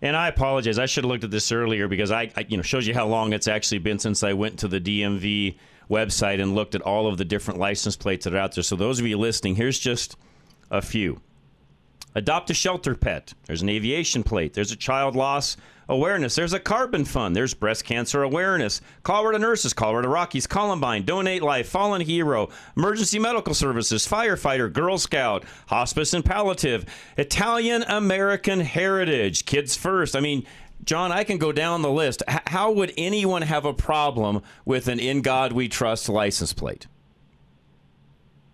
And I apologize. I should have looked at this earlier because I, I, you know, shows you how long it's actually been since I went to the DMV website and looked at all of the different license plates that are out there. So those of you listening, here's just a few. Adopt a shelter pet. There's an aviation plate. There's a child loss awareness. There's a carbon fund. There's breast cancer awareness. Colorado Nurses, Colorado Rockies, Columbine, Donate Life, Fallen Hero, Emergency Medical Services, Firefighter, Girl Scout, Hospice and Palliative, Italian American Heritage, Kids First. I mean, John, I can go down the list. H- how would anyone have a problem with an In God We Trust license plate?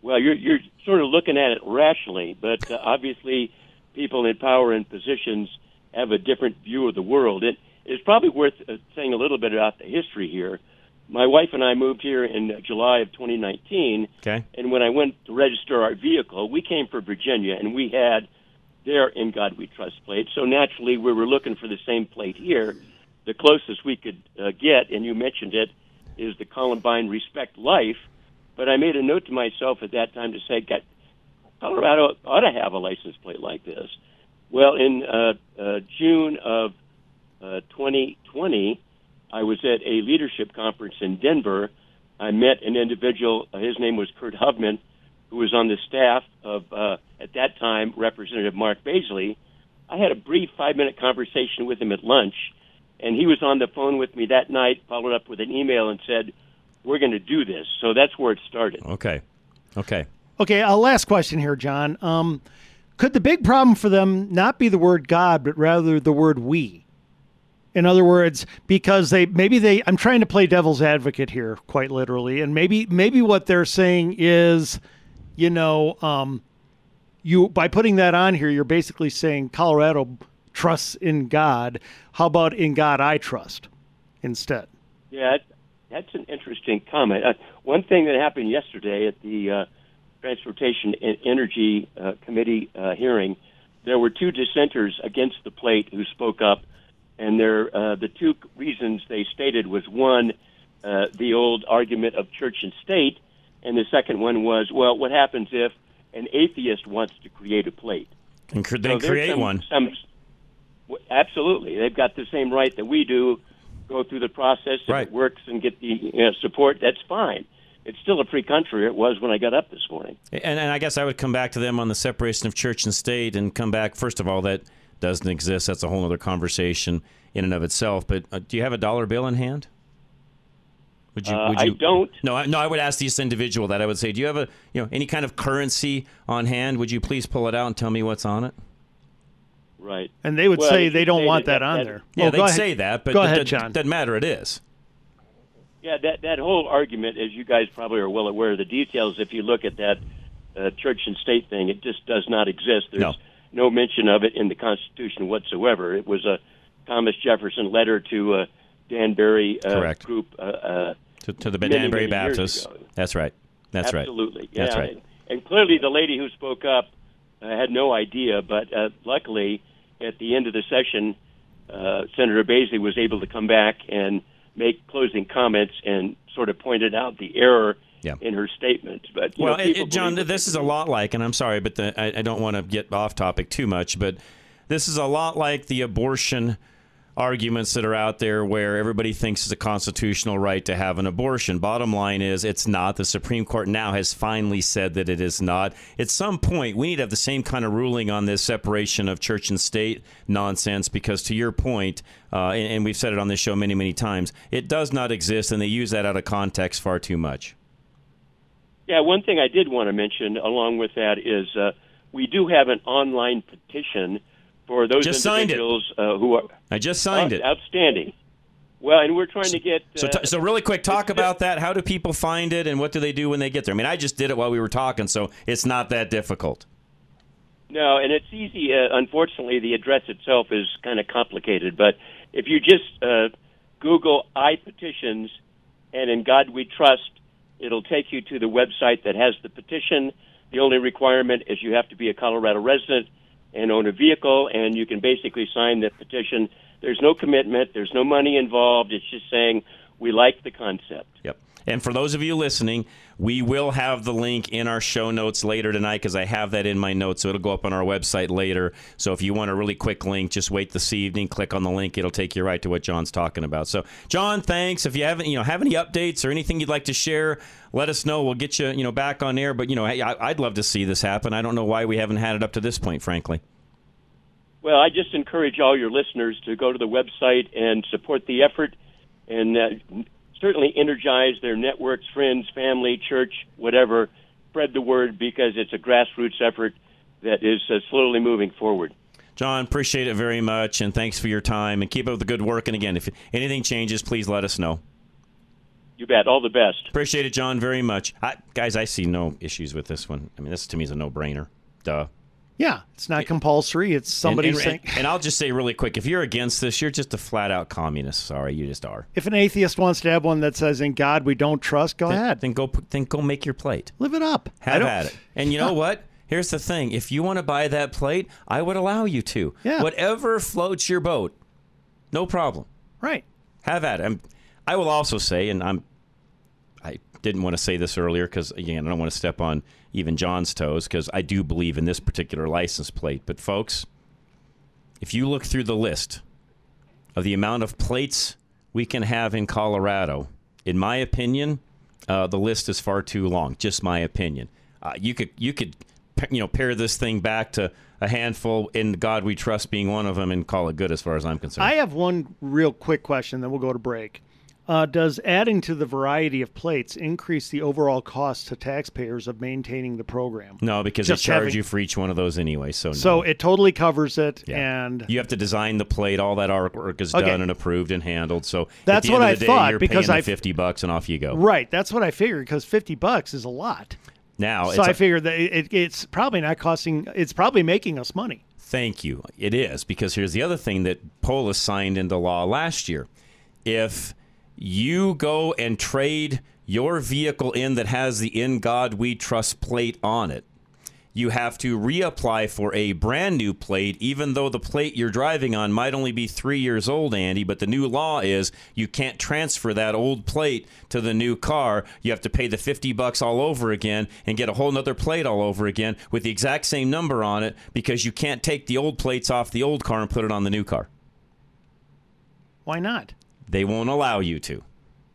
Well, you're you're sort of looking at it rationally, but uh, obviously, people in power and positions have a different view of the world. It is probably worth uh, saying a little bit about the history here. My wife and I moved here in July of 2019, Okay. and when I went to register our vehicle, we came from Virginia, and we had their "In God We Trust" plate. So naturally, we were looking for the same plate here. The closest we could uh, get, and you mentioned it, is the Columbine Respect Life. But I made a note to myself at that time to say, "God, Colorado ought to have a license plate like this. Well, in uh, uh, June of uh, 2020, I was at a leadership conference in Denver. I met an individual. Uh, his name was Kurt Hubman, who was on the staff of, uh, at that time, Representative Mark Baisley. I had a brief five-minute conversation with him at lunch, and he was on the phone with me that night. Followed up with an email and said, "We're going to do this." So that's where it started. Okay. Okay. Okay, uh, last question here, John. Um, could the big problem for them not be the word God, but rather the word we? In other words, because they maybe they I'm trying to play devil's advocate here, quite literally, and maybe maybe what they're saying is, you know, um, you by putting that on here, you're basically saying Colorado trusts in God. How about in God I trust instead? Yeah, that- that's an interesting comment. Uh, one thing that happened yesterday at the uh, Transportation and Energy uh, Committee uh, hearing, there were two dissenters against the plate who spoke up, and uh, the two reasons they stated was one, uh, the old argument of church and state, and the second one was, well, what happens if an atheist wants to create a plate? And cr- So then there's create some- one. Some, absolutely, they've got the same right that we do. Go through the process. If it works and get the you know, support, that's fine. It's still a free country. It was when I got up this morning. And, and I guess I would come back to them on the separation of church and state and come back, first of all, that doesn't exist. That's a whole other conversation in and of itself. But uh, do you have a dollar bill in hand? Would you, Uh, I don't. No, I, no. I would ask this individual that. I would say, do you have a, you know, any kind of currency on hand? Would you please pull it out and tell me what's on it? Right. And they would Well, say they don't want that- that, on that- there. Yeah, Oh, they'd go ahead. say that, but go ahead, doesn't- John. doesn't matter. It is. Yeah, that that whole argument, as you guys probably are well aware of the details, if you look at that uh, church and state thing, it just does not exist. There's No. no mention of it in the Constitution whatsoever. It was a Thomas Jefferson letter to uh, Danbury uh, Correct. group. Uh, uh, To, to the many, Danbury many Baptists. That's right. That's right. Absolutely. That's right. And, and clearly, the lady who spoke up uh, had no idea, but uh, luckily, at the end of the session, uh, Senator Baisley was able to come back and make closing comments and sort of pointed out the error Yeah. in her statement. But you well, know, it, it- John, believe this is a lot like, and I'm sorry, but the, I, I don't want to get off topic too much, but this is a lot like the abortion arguments that are out there where everybody thinks it's a constitutional right to have an abortion. Bottom line is it's not. The Supreme Court now has finally said that it is not. At some point, we need to have the same kind of ruling on this separation of church and state nonsense because, to your point, uh, and, and we've said it on this show many, many times, it does not exist, and they use that out of context far too much. Yeah, one thing I did want to mention along with that is uh, we do have an online petition for those Just signed it. individuals uh, who are I just signed it. outstanding. Well, and we're trying to get. So, uh, t- so really quick, talk about that. How do people find it, and what do they do when they get there? I mean, I just did it while we were talking, so it's not that difficult. No, and it's easy. Uh, unfortunately, the address itself is kind of complicated. But if you just uh, Google "I petitions" and "In God We Trust," it'll take you to the website that has the petition. The only requirement is you have to be a Colorado resident and own a vehicle, and you can basically sign the petition. There's no commitment. There's no money involved. It's just saying we like the concept. Yep. And for those of you listening, we will have the link in our show notes later tonight because I have that in my notes, so it'll go up on our website later. So if you want a really quick link, just wait this evening, click on the link, it'll take you right to what John's talking about. So, John, thanks. If you haven't, you know, have any updates or anything you'd like to share, let us know. We'll get you, you know, back on air. But you know, I, I'd love to see this happen. I don't know why we haven't had it up to this point, frankly. Well, I just encourage all your listeners to go to the website and support the effort and uh, certainly energize their networks, friends, family, church, whatever. Spread the word because it's a grassroots effort that is uh, slowly moving forward. John, appreciate it very much, and thanks for your time. And keep up the good work. And again, if anything changes, please let us know. You bet. All the best. Appreciate it, John, very much. I, guys, I see no issues with this one. I mean, this to me is a no-brainer. Duh. Yeah, it's not compulsory. It's somebody and, and, saying. And, and I'll just say really quick: if you're against this, you're just a flat-out communist. Sorry, you just are. If an atheist wants to have one that says "In God We Don't Trust," go then, ahead. Then go. Then go make your plate. Live it up. Have at it. And you know *laughs* what? Here's the thing: if you want to buy that plate, I would allow you to. Yeah. Whatever floats your boat, no problem. Right. Have at it. I'm, I will also say, and I'm, didn't want to say this earlier because again, I don't want to step on even John's toes because I do believe in this particular license plate. But folks, if you look through the list of the amount of plates we can have in Colorado, in my opinion, uh, the list is far too long. Just my opinion. Uh, you could you could you know pare this thing back to a handful, in God we trust being one of them, and call it good as far as I'm concerned. I have one real quick question, then we'll go to break. Uh, does adding to the variety of plates increase the overall cost to taxpayers of maintaining the program? no, because Just they charge having- you for each one of those anyway. So no. So it totally covers it, Yeah. and You have to design the plate. All that artwork is Okay. done and approved and handled. So at That's what I day, thought, because I- fifty bucks and off you go. right, that's what I figured because fifty bucks is a lot. Now, so I a- figured that it, it's probably not costing. It's probably making us money. Thank you. It is because here's the other thing that Polis signed into law last year. If you go and trade your vehicle in that has the "In God We Trust" plate on it, you have to reapply for a brand new plate, even though the plate you're driving on might only be three years old, Andy. But the new law is you can't transfer that old plate to the new car. You have to pay the 50 bucks all over again and get a whole nother plate all over again with the exact same number on it because you can't take the old plates off the old car and put it on the new car. Why not? They won't allow you to.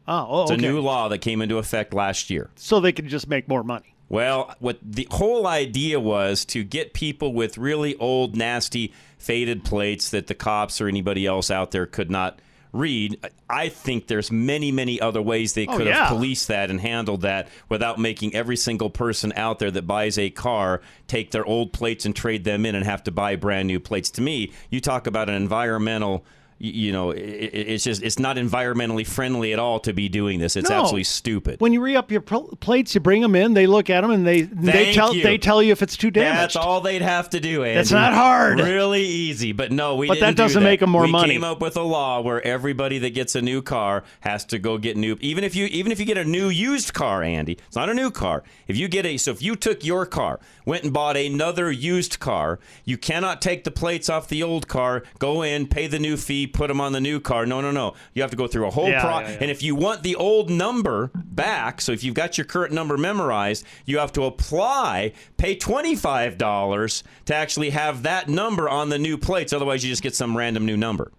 Oh, oh It's okay. a new law that came into effect last year. so they can just make more money. Well, what the whole idea was to get people with really old, nasty, faded plates that the cops or anybody else out there could not read. I think there's many, many other ways they Oh, could yeah. have policed that and handled that without making every single person out there that buys a car take their old plates and trade them in and have to buy brand new plates. To me, you talk about an environmental. You know, it's just it's not environmentally friendly at all to be doing this. It's No. absolutely stupid. When you re up your pl- plates, you bring them in. They look at them and they they tell you. they tell you if it's too damaged. That's all they'd have to do, Andy. That's not hard. Really easy, but no, we. But that didn't do doesn't make 'em more we money. came up with a law where everybody that gets a new car has to go get new. Even if you even if you get a new used car, Andy, it's not a new car. If you get a so if you took your car, went and bought another used car, you cannot take the plates off the old car, go in, pay the new fee, put them on the new car. No, no, no. You have to go through a whole Yeah, pro. yeah, yeah. And if you want the old number back, so if you've got your current number memorized, you have to apply, pay $25 to actually have that number on the new plates. Otherwise, you just get some random new number.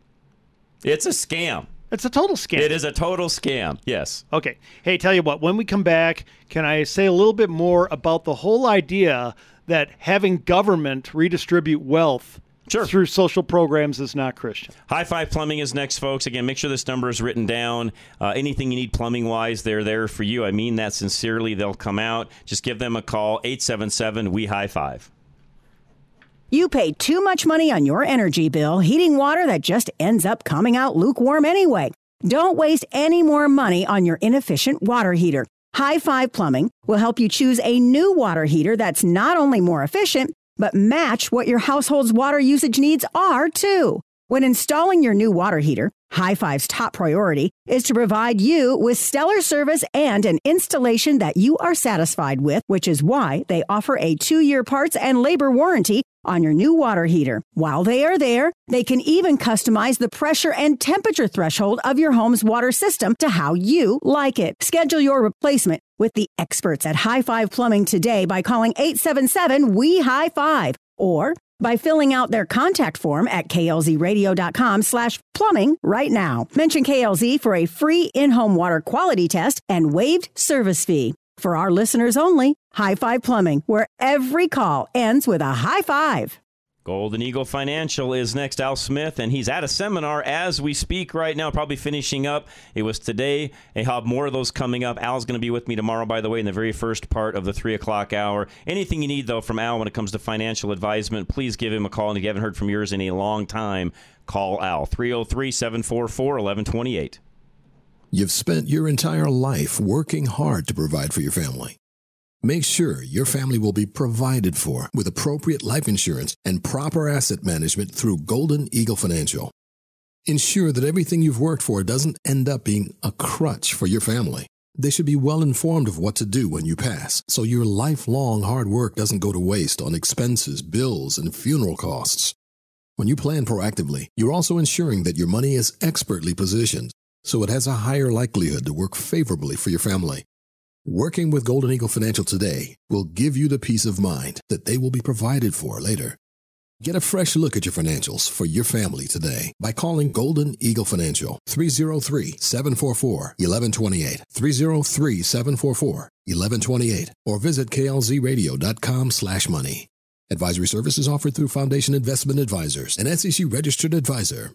It's a scam. It's a total scam. It is a total scam. Yes. Okay. Hey, tell you what, when we come back, can I say a little bit more about the whole idea that having government redistribute wealth through social programs is not Christian? High Five Plumbing is next, folks. Again, make sure this number is written down. Uh, anything you need plumbing wise, they're there for you. I mean that sincerely. They'll come out. Just give them a call 877 We High Five. You pay too much money on your energy bill heating water that just ends up coming out lukewarm anyway. Don't waste any more money on your inefficient water heater. High Five Plumbing will help you choose a new water heater that's not only more efficient, but match what your household's water usage needs are too. When installing your new water heater, High Five's top priority is to provide you with stellar service and an installation that you are satisfied with, which is why they offer a two year parts and labor warranty on your new water heater. While they are there, they can even customize the pressure and temperature threshold of your home's water system to how you like it. Schedule your replacement with the experts at High Five Plumbing today by calling 877 We High Five or by filling out their contact form at klzradio.com slash plumbing right now. Mention KLZ for a free in-home water quality test and waived service fee. For our listeners only, High Five Plumbing, where every call ends with a high five. Golden Eagle Financial is next. Al Smith, and he's at a seminar as we speak right now, probably finishing up. It was today. I have more of those coming up. Al's going to be with me tomorrow, by the way, in the very first part of the 3 o'clock hour. Anything you need, though, from Al when it comes to financial advisement, please give him a call. And if you haven't heard from yours in a long time, call Al. 303 744 1128. You've spent your entire life working hard to provide for your family. Make sure your family will be provided for with appropriate life insurance and proper asset management through Golden Eagle Financial. Ensure that everything you've worked for doesn't end up being a crutch for your family. They should be well informed of what to do when you pass, so your lifelong hard work doesn't go to waste on expenses, bills, and funeral costs. When you plan proactively, you're also ensuring that your money is expertly positioned, so it has a higher likelihood to work favorably for your family. Working with Golden Eagle Financial today will give you the peace of mind that they will be provided for later. Get a fresh look at your financials for your family today by calling Golden Eagle Financial 303 744 1128 303 744 1128 or visit klzradio.com slash money. Advisory services offered through Foundation Investment Advisors, an SEC registered advisor.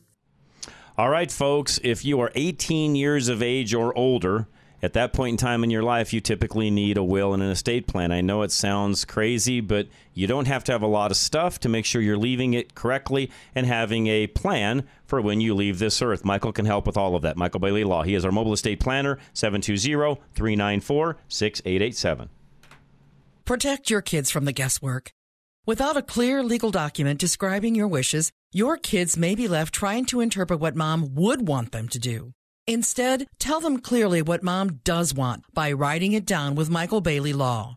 All right, folks, if you are 18 years of age or older, at that point in time in your life, you typically need a will and an estate plan. I know it sounds crazy, but you don't have to have a lot of stuff to make sure you're leaving it correctly and having a plan for when you leave this earth. Michael can help with all of that. Michael Bailey Law. He is our mobile estate planner, 720 394 6887. Protect your kids from the guesswork. Without a clear legal document describing your wishes, your kids may be left trying to interpret what mom would want them to do. Instead, tell them clearly what mom does want by writing it down with Michael Bailey Law.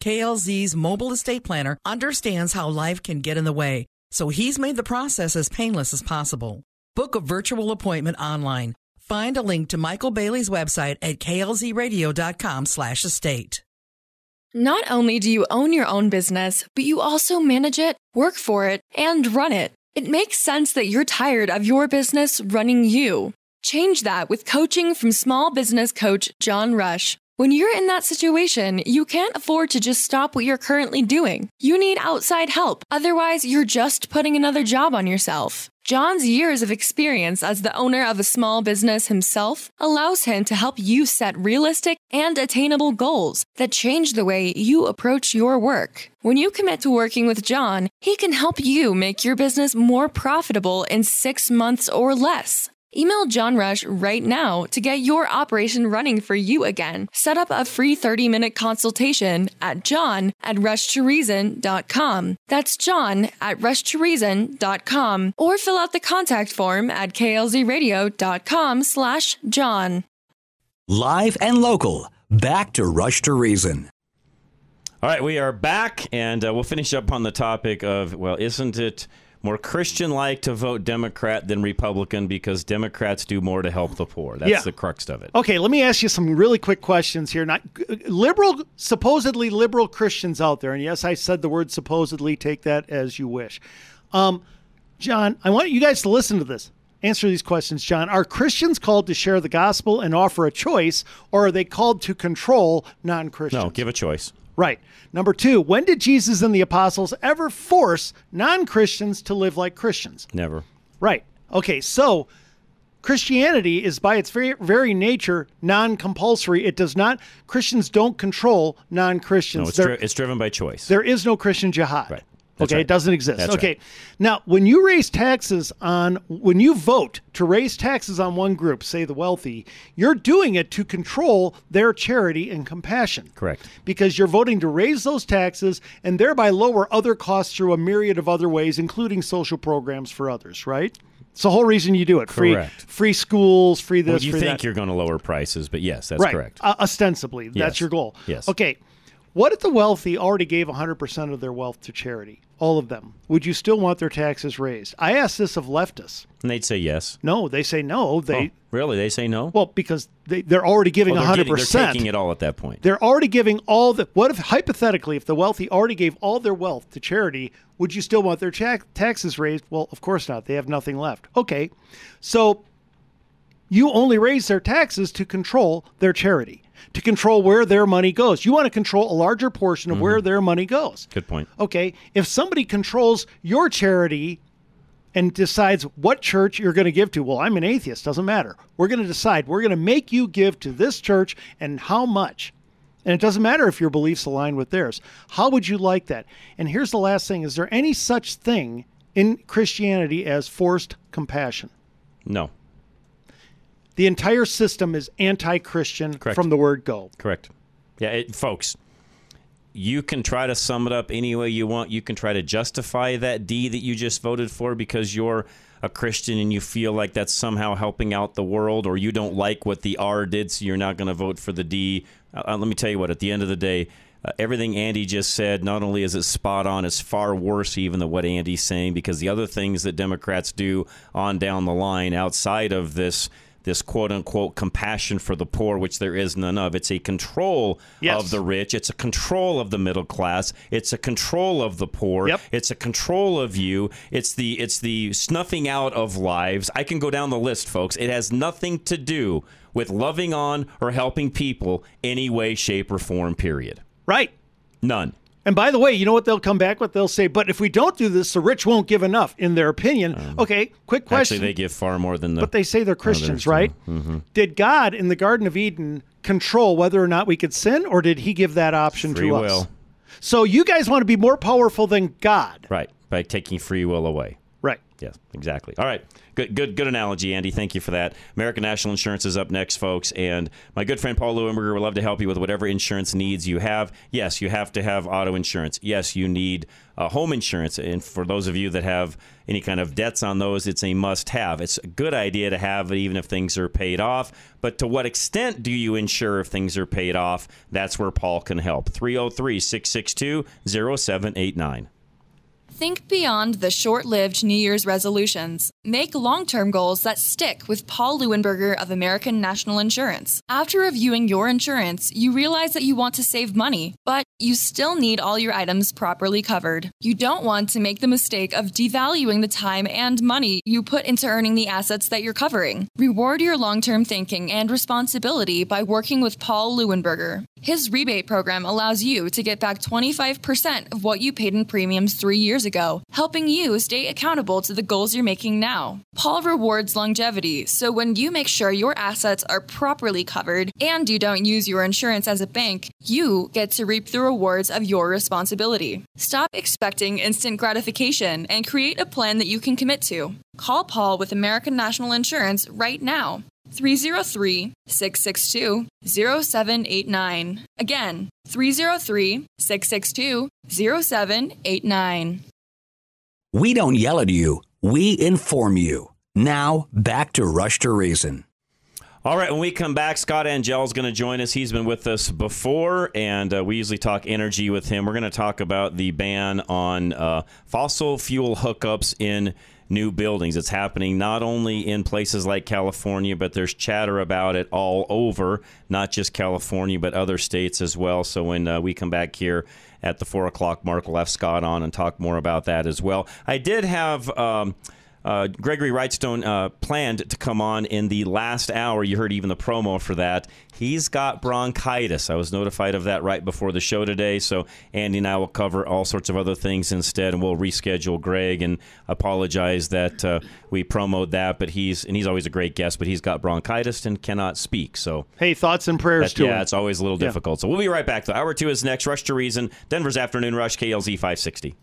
KLZ's mobile estate planner understands how life can get in the way, so he's made the process as painless as possible. Book a virtual appointment online. Find a link to Michael Bailey's website at klzradio.com slash estate. Not only do you own your own business, but you also manage it, work for it, and run it. It makes sense that you're tired of your business running you. Change that with coaching from small business coach John Rush. When you're in that situation, you can't afford to just stop what you're currently doing. You need outside help, otherwise, you're just putting another job on yourself. John's years of experience as the owner of a small business himself allows him to help you set realistic and attainable goals that change the way you approach your work. When you commit to working with John, he can help you make your business more profitable in six months or less. Email John Rush right now to get your operation running for you again. Set up a free 30 minute consultation at john at rushtoreason.com. That's john at rushtoreason.com or fill out the contact form at klzradio.com slash john. Live and local. Back to Rush to Reason. All right, we are back, and uh, we'll finish up on the topic of well, isn't it more Christian like to vote Democrat than Republican because Democrats do more to help the poor. That's Yeah. the crux of it. Okay, let me ask you some really quick questions here. Not liberal, supposedly liberal Christians out there, and yes, I said the word supposedly. Take that as you wish. Um, John, I want you guys to listen to this. Answer these questions, John. Are Christians called to share the gospel and offer a choice, or are they called to control non-Christians? No, give a choice. Right. Number two, when did Jesus and the apostles ever force non-Christians to live like Christians? Never. Right. Okay, so Christianity is by its very, very nature non-compulsory. It does not Christians don't control non-Christians. No, it's, dri- it's driven by choice. there is no Christian jihad. Right. That's okay, right. it doesn't exist. That's okay. right. Now, when you raise taxes on when you vote to raise taxes on one group, say the wealthy, you're doing it to control their charity and compassion. Correct. Because you're voting to raise those taxes and thereby lower other costs through a myriad of other ways, including social programs for others, right? It's the whole reason you do it. Free Correct. free schools, free this, Well, you free think that. you're going to lower prices, but yes, that's right. correct. Uh, ostensibly, Yes. that's your goal. Yes. Okay. What if the wealthy already gave 100% of their wealth to charity? All of them. Would you still want their taxes raised? I asked this of leftists. And they'd say yes. No, they say no. They Oh, really? They say no? well because they they're already giving Well, 100%. they're, getting- they're taking it all at that point. They're already giving all the. What if hypothetically, if the wealthy already gave all their wealth to charity, would you still want their ta- taxes raised? Well, of course not. They have nothing left. Okay, so you only raise their taxes to control their charity, to control where their money goes. You want to control a larger portion of mm-hmm. where their money goes. Good point. Okay, if somebody controls your charity and decides what church you're going to give to, well, I'm an atheist, doesn't matter. We're going to decide. We're going to make you give to this church and how much. And it doesn't matter if your beliefs align with theirs. How would you like that? And here's the last thing Is there any such thing in Christianity as forced compassion? No. The entire system is anti Christian Correct. from the word go. Correct. Yeah, it, folks, you can try to sum it up any way you want. You can try to justify that D that you just voted for because you're a Christian and you feel like that's somehow helping out the world, or you don't like what the R did, so you're not going to vote for the D. Uh, uh, let me tell you what, at the end of the day, uh, everything Andy just said, not only is it spot on, it's far worse even than what Andy's saying because the other things that Democrats do on down the line outside of this this quote unquote compassion for the poor, which there is none of. It's a control Yes. of the rich. It's a control of the middle class. It's a control of the poor. Yep. It's a control of you. It's the it's the snuffing out of lives. I can go down the list, folks. It has nothing to do with loving on or helping people any way, shape, or form. Period. Right. None. And by the way, you know what they'll come back with? They'll say, but if we don't do this, the rich won't give enough, in their opinion. okay, quick question. Um, Actually, they give far more than the. but they say they're Christians, others, right? mhm. Did God in the Garden of Eden control whether or not we could sin, or did he give that option Free to us? will. So you guys want to be more powerful than God. Right. By taking free will away. Right. Yes, exactly. All right. Good, good, good analogy, Andy. Thank you for that. American National Insurance is up next, folks, and my good friend Paul Lewinberger would love to help you with whatever insurance needs you have. Yes, you have to have auto insurance. Yes, you need uh, home insurance, and for those of you that have any kind of debts on those, it's a must-have. It's a good idea to have it even if things are paid off. But to what extent do you insure if things are paid off? That's where Paul can help. 303 662 0789. Think beyond the short lived New Year's resolutions. Make long term goals that stick with Paul Lewinberger of American National Insurance. After reviewing your insurance, you realize that you want to save money, but you still need all your items properly covered. You don't want to make the mistake of devaluing the time and money you put into earning the assets that you're covering. Reward your long term thinking and responsibility by working with Paul Lewinberger. His rebate program allows you to get back 25% of what you paid in premiums three years ago, helping you stay accountable to the goals you're making now. Paul rewards longevity, so when you make sure your assets are properly covered and you don't use your insurance as a bank, you get to reap the rewards of your responsibility. Stop expecting instant gratification and create a plan that you can commit to. Call Paul with American National Insurance right now. 303 662 0789. Again, 303 662 0789. We don't yell at you, we inform you. Now, back to Rush to Reason. All right, when we come back, Scott Angel is going to join us. He's been with us before, and uh, we usually talk energy with him. We're going to talk about the ban on uh, fossil fuel hookups in new buildings. It's happening not only in places like California, but there's chatter about it all over, not just California, but other states as well. So when uh, we come back here at the four o'clock mark, we'll have Scott on and talk more about that as well. I did have. Um, uh, Gregory Wrightstone uh, planned to come on in the last hour. You heard even the promo for that. He's got bronchitis. I was notified of that right before the show today. So Andy and I will cover all sorts of other things instead, and we'll reschedule Greg and apologize that uh, we promoted that. But he's and he's always a great guest, but he's got bronchitis and cannot speak. So hey, thoughts and prayers that, to yeah, him. it's always a little Yeah. difficult. So we'll be right back. Though hour two is next. Rush to Reason, Denver's afternoon rush, KLZ 560.